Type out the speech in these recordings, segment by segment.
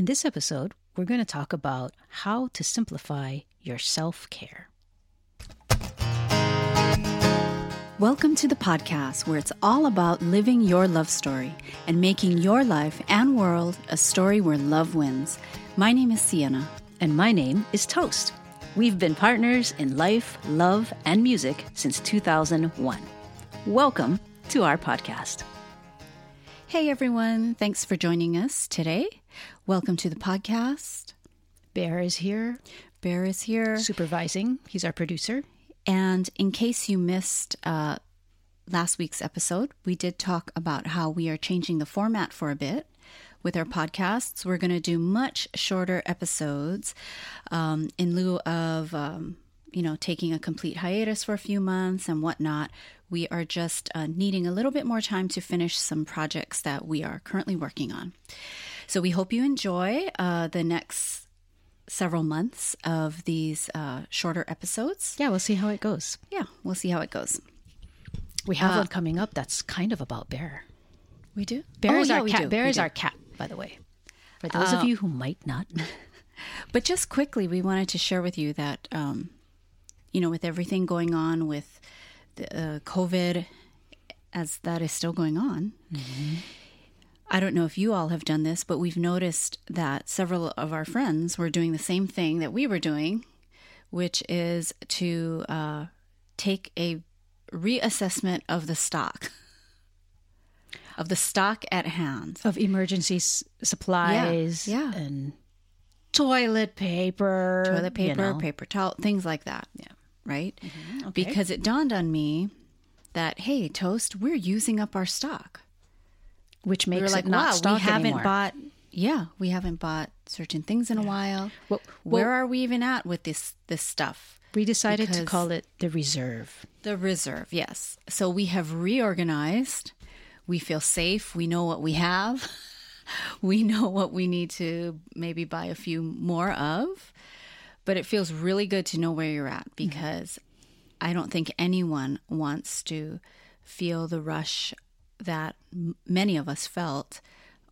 In this episode, we're going to talk about how to simplify your self care. Welcome to the podcast where it's all about living your love story and making your life and world a story where love wins. My name is Siena. And my name is Toast. We've been partners in life, love, and music since 2001. Welcome to our podcast. Hey everyone, thanks for joining us today. Welcome to the podcast. Bear is here, Bear is here. supervising. He's our producer. And in case you missed uh, last week's episode, we did talk about how we are changing the format for a bit with our podcasts. We're going to do much shorter episodes um, in lieu of, um, you know, taking a complete hiatus for a few months and whatnot. We are just uh, needing a little bit more time to finish some projects that we are currently working on. So we hope you enjoy uh, the next several months of these uh, shorter episodes. Yeah, we'll see how it goes. Yeah, we'll see how it goes. We have Uh, one coming up that's kind of about Bear. We do. Bear oh, is yeah, our cat. do. Bear We is do. our cat, by the way. For those Uh, of you who might not. But just quickly, we wanted to share with you that, um, you know, with everything going on with the, uh, COVID, as that is still going on. I don't know if you all have done this, but we've noticed that several of our friends were doing the same thing that we were doing, which is to uh, take a reassessment of the stock, of the stock at hand. Of emergency s- supplies yeah. and toilet paper. toilet you paper, know. paper towel, things like that. Yeah. Right? Okay. Because it dawned on me that, hey, Toast, we're using up our stock. Which makes were like, it not wow, stock we haven't anymore. bought, yeah, we haven't bought certain things in a while. Well- Where well- are we even at with this this stuff? We decided to call it the reserve. The reserve, yes. So we have reorganized. We feel safe. We know what we have. we know what we need to maybe buy a few more of. But it feels really good to know where you're at mm-hmm. because I don't think anyone wants to feel the rush that m- many of us felt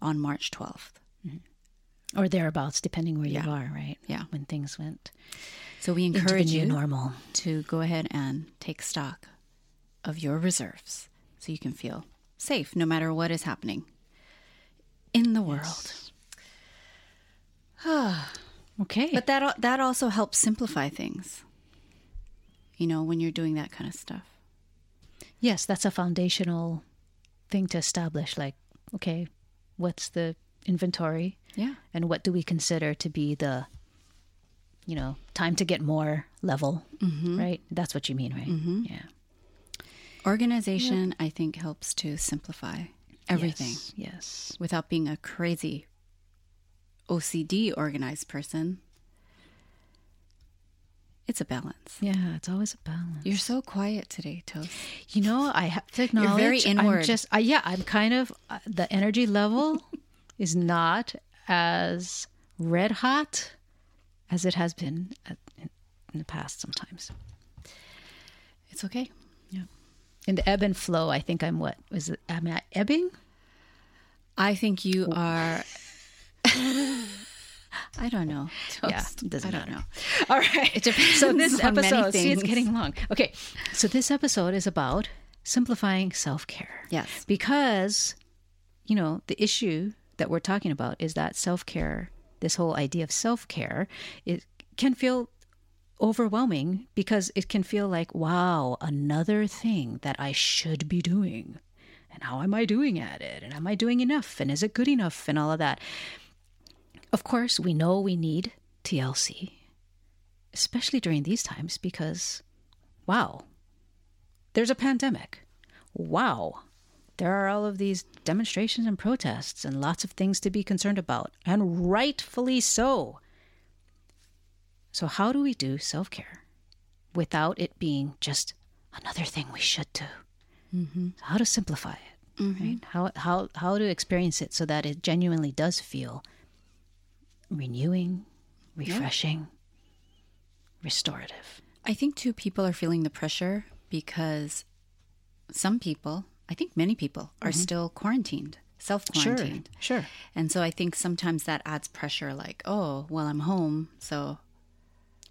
on March 12th. Mm-hmm. Or thereabouts, depending where Yeah. you are, right? Yeah. When things went So we encourage you normal. to go ahead and take stock of your reserves so you can feel safe no matter what is happening in the world. Okay. But that that also helps simplify things. You know, when you're doing that kind of stuff. yes, that's a foundational thing to establish. Like, okay, what's the inventory? Yeah. And what do we consider to be the, you know, time to get more level? Mm-hmm. Right? That's what you mean, right? Yeah. Organization I think helps to simplify everything Yes. yes. without being a crazy OCD organized person. It's a balance. Yeah, it's always a balance. You're so quiet today, Toast. You know, I have to You're acknowledge. very I'm inward. just, I, yeah, I'm kind of uh, the energy level is not as red hot as it has been at, in, in the past. Sometimes It's okay. Yeah. In the ebb and flow, I think I'm what is it? Am I ebbing? I think you are. I don't know. Yeah, doesn't I don't matter. know. All right. It depends So this on many episode, see, it's getting long. Okay. So this episode is about simplifying self-care. Yes. Because, you know, the issue that we're talking about is that self-care, this whole idea of self-care, it can feel overwhelming because it can feel like, wow, another thing that I should be doing. And how am I doing at it? And am I doing enough? And is it good enough? And all of that. Of course, we know we need TLC, especially during these times because, wow, there's a pandemic. Wow, there are all of these demonstrations and protests and lots of things to be concerned about, and rightfully so. So, how do we do self care without it being just another thing we should do? Mm-hmm. How to simplify it, right? How, how, how to experience it so that it genuinely does feel renewing, refreshing, restorative. I think too people are feeling the pressure because some people, I think many people, are mm-hmm. still quarantined, self quarantined. sure. sure. And so I think sometimes that adds pressure like, oh, well, I'm home. So,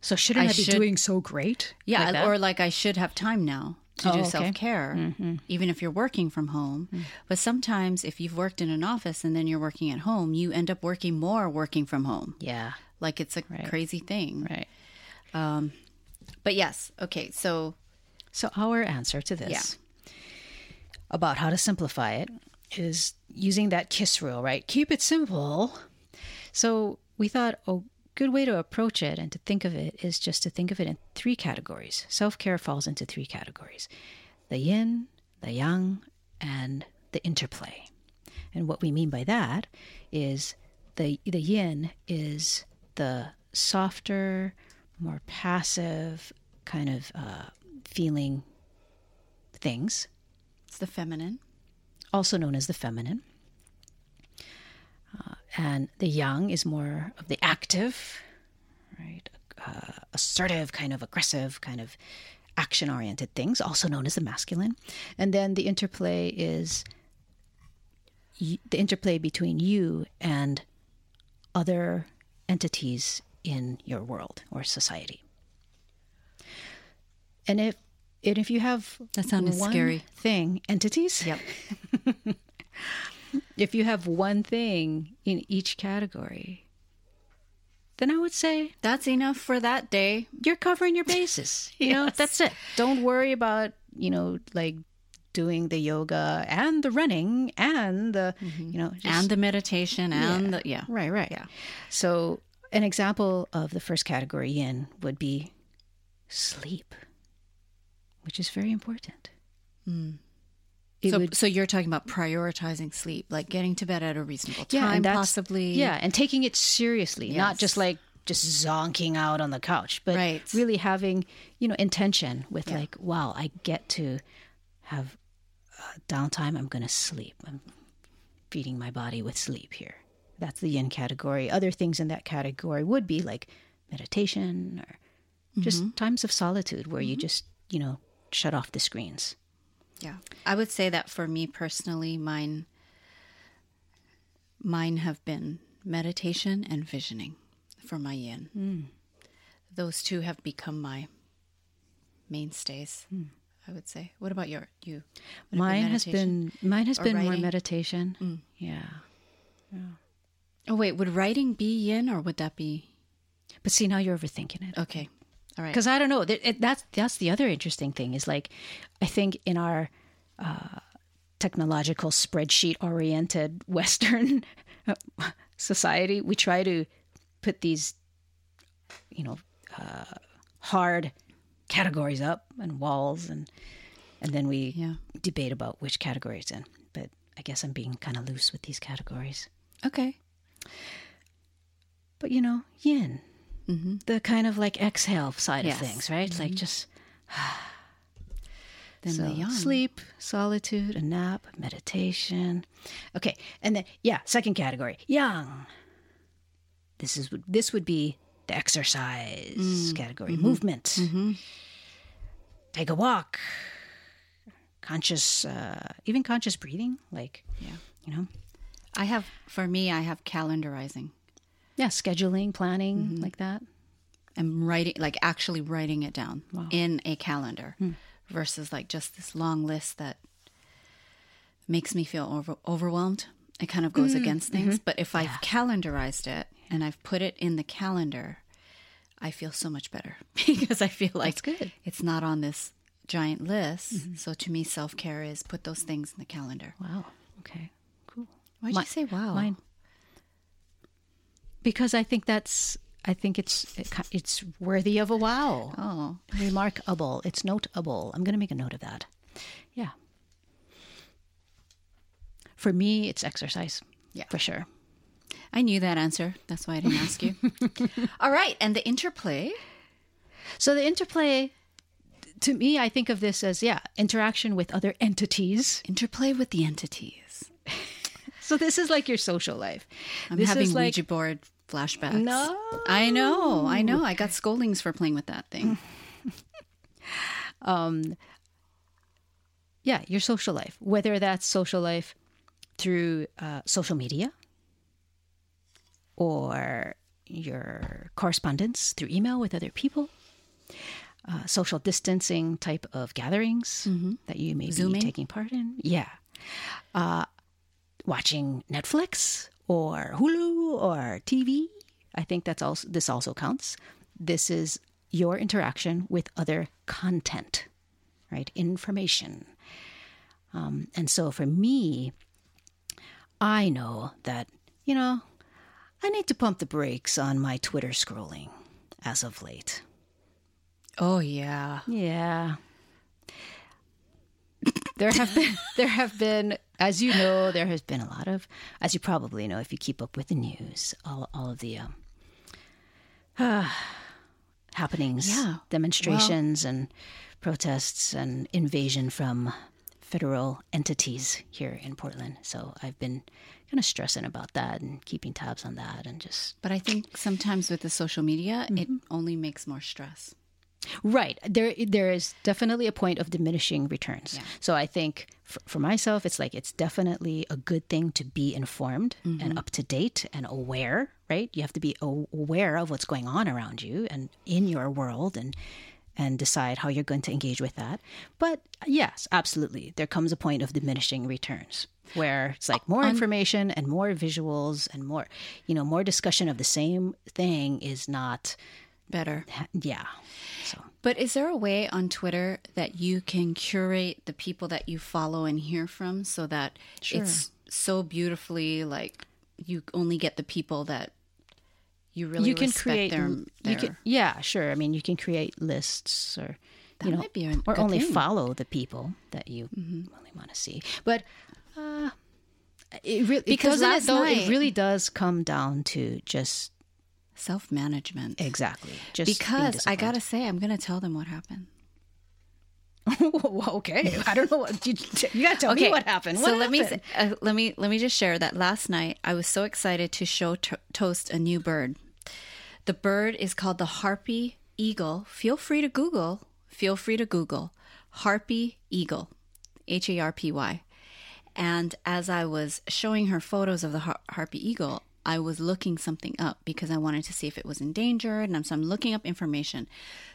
So shouldn't I, I be should- doing so great? yeah, Like or like I should have time now to Oh, do okay. self care, mm-hmm. even if you're working from home. Mm. But sometimes if you've worked in an office and then you're working at home, you end up working more working from home. yeah, Like it's a crazy thing. right. Um, but yes, okay. So, So our answer to this about how to simplify it is using that KISS rule, right? Keep it simple. So we thought a good way to approach it and to think of it is just to think of it in three categories. Self-care falls into three categories. The yin, the yang, and the interplay. And what we mean by that is the the yin is the softer, more passive kind of uh, feeling things, it's the feminine. also known as the feminine. And the yang is more of the active, right? Uh, assertive, kind of aggressive, kind of action oriented things, also known as the masculine. And then the interplay is y- the interplay between you and other entities in your world or society. And if and if you have That sounded one scary. thing, entities. Yep. If you have one thing in each category, then I would say That's enough for that day. you're covering your bases. You know, that's it. Don't worry about, you know, like doing the yoga and the running and the, mm-hmm. you know, just- and the meditation and the, yeah. Right, right. Yeah. So, an example of the first category yin would be sleep, which is very important. It So, would- so you're talking about prioritizing sleep, like getting to bed at a reasonable yeah, time, and that's, possibly. Yeah, and taking it seriously, not just like just zonking out on the couch, but Right. really having you know intention with like, wow, I get to have uh, downtime. I'm going to sleep. I'm feeding my body with sleep here. That's the yin category. Other things in that category would be like meditation or just Mm-hmm. times of solitude where you just you know shut off the screens. Yeah. I would say that for me personally, mine mine have been meditation and visioning for my yin. Hmm. Those two have become my mainstays, I would say. What about your you? Mine has been mine has been more writing? Mm. meditation. Yeah. Oh wait, would writing be yin or would that be But see, now you're overthinking it. Okay. All right. because I don't know. That's that's the other interesting thing is like, I think in our uh, technological spreadsheet oriented Western society, we try to put these, you know, uh, hard categories up and walls, and and then we Yeah. debate about which category it's in. But I guess I'm being kind of loose with these categories. Okay. But you know, yin, Mm-hmm. the kind of like exhale side Yes. of things, right? Like mm-hmm. just Then so the yang. sleep, solitude, a nap, meditation. Okay, and then yeah, second category, yang. This is this would be the exercise mm. category, mm-hmm. movement. Take a walk, conscious, uh, even conscious breathing, like Yeah. you know. I have, for me, I have calendarizing. Yeah, scheduling, planning, mm-hmm. like that. and writing like actually writing it down in a calendar hmm. versus like just this long list that makes me feel over- overwhelmed it kind of goes mm-hmm. against things mm-hmm. but if i've calendarized it and i've put it in the calendar i feel so much better because i feel like good. it's not on this giant list so to me self-care is put those things in the calendar Wow. Okay. Cool. why'd Mi- you say wow Mine. Because I think that's. I think it's it's worthy of a wow. oh Remarkable. It's notable. I'm going to make a note of that. Yeah. For me, it's exercise. Yeah. For sure. i knew that answer that's why i didn't ask you all right and the interplay So the interplay, to me, I think of this as yeah, interaction with other entities. interplay with the entities So this is like your social life. I'm this having is like Ouija board flashbacks. No. I know, I know. I got scoldings for playing with that thing. um, yeah, your social life. Whether that's social life through uh, social media or your correspondence through email with other people, uh, social distancing type of gatherings that you may Zooming. be taking part in. Yeah. Uh, watching Netflix or Hulu or TV. I think that's also this also counts. This is your interaction with other content, right? Information. Um, and so for me, I know that, you know, I need to pump the brakes on my Twitter scrolling as of late. Oh yeah. Yeah. There have been there have been as you know there has been a lot of as you probably know if you keep up with the news all all of the um, happenings Yeah. demonstrations and protests and invasion from federal entities here in Portland so I've been kind of stressing about that and keeping tabs on that and just But I think sometimes with the social media, it only makes more stress. Right. There, there is definitely a point of diminishing returns. So I think for, for myself, it's like it's definitely a good thing to be informed mm-hmm. and up to date and aware. Right. You have to be aware of what's going on around you and in your world, and and decide how you're going to engage with that. But yes, absolutely, there comes a point of diminishing returns where it's like more information and more visuals and more, you know, more discussion of the same thing is not. Better. Yeah. So. But is there a way on Twitter that you can curate the people that you follow and hear from so that it's so beautifully like you only get the people that you really you can respect create their, you their- can yeah sure i mean you can create lists or That you know might be or only thing. Mm-hmm. follow the people that you really want to see but uh it really Because last though night- it really does come down to just self management. exactly just Because I gotta say, I'm gonna tell them what happened. okay i don't know what you, you gotta tell me what happened So What let me uh, let me let me just share that last night I was so excited to show to- Toast a new bird. The bird is called the harpy eagle. Feel free to Google. Feel free to Google harpy eagle, H A R P Y. And as I was showing her photos of the har- harpy eagle, I was looking something up because I wanted to see if it was endangered, and I'm, so I'm looking up information.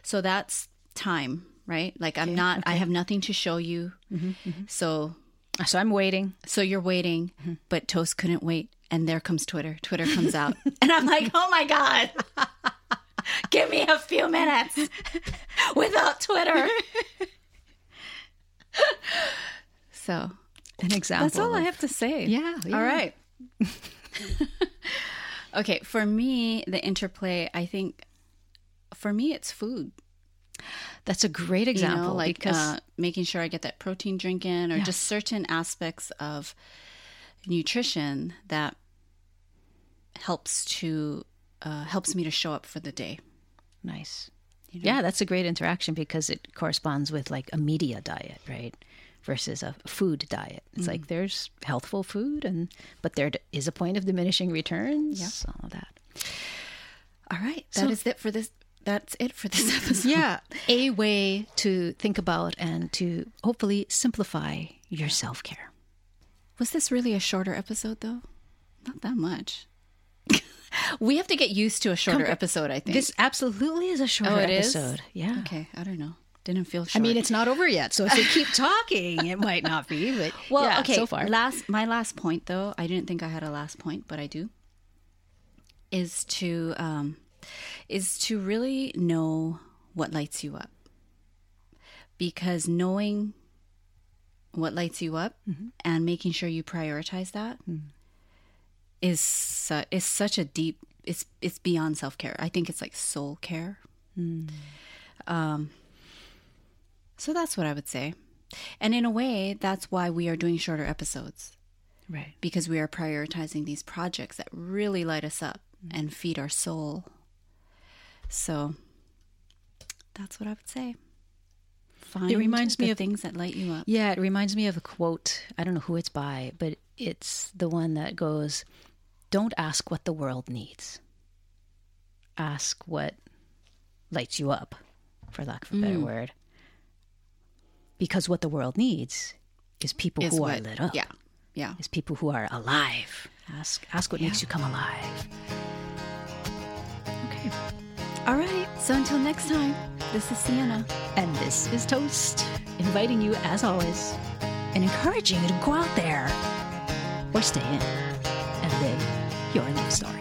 So that's time, right? Like I'm not, I have nothing to show you. Mm-hmm, mm-hmm. So so i'm waiting so you're waiting, mm-hmm. but Toast couldn't wait. And there comes Twitter. Twitter comes out. and I'm like, oh my God, give me a few minutes without Twitter. so an example that's all I have to say. Yeah, yeah. All right. okay. For me, the interplay, I think for me, it's food. that's a great example you know, like because uh, making sure I get that protein drink in, or just certain aspects of nutrition that helps to uh, helps me to show up for the day. Nice. Yeah, that's a great interaction because it corresponds with like a media diet, right? Versus a food diet. It's like mm. there's healthful food, and but there is a point of diminishing returns. All of that. All right, that is it for this. That's it for this episode. Yeah, a way to think about and to hopefully simplify your self care. Was this really a shorter episode, though? Not that much. we have to get used to a shorter Compa- episode, I think. This absolutely is a shorter oh, it is? episode. Yeah. Okay, I don't know. Didn't feel I mean, it's not over yet, so if we keep talking, it might not be. But well, yeah, okay. so far. Last, my last point, though, I didn't think I had a last point, but I do. Is to um, is to really know what lights you up, because knowing what lights you up Mm-hmm. and making sure you prioritize that is su- is such a deep. It's it's beyond self care. I think it's like soul care. Mm. Um. So that's what I would say. And in a way, that's why we are doing shorter episodes right. because we are prioritizing these projects that really light us up mm-hmm. and feed our soul. So that's what I would say. Find reminds the me of- things that light you up. Yeah, it reminds me of a quote. I don't know who it's by, but it's the one that goes, Don't ask what the world needs. Ask what lights you up, for lack of a better mm. word. Because what the world needs is people Is who what- are lit up. Yeah. Yeah. Is people who are alive. Ask ask what makes you come alive. Okay. All right. So until next time, this is Siena. And this is Toast, inviting you, as always, and encouraging you to go out there or stay in and live your life story.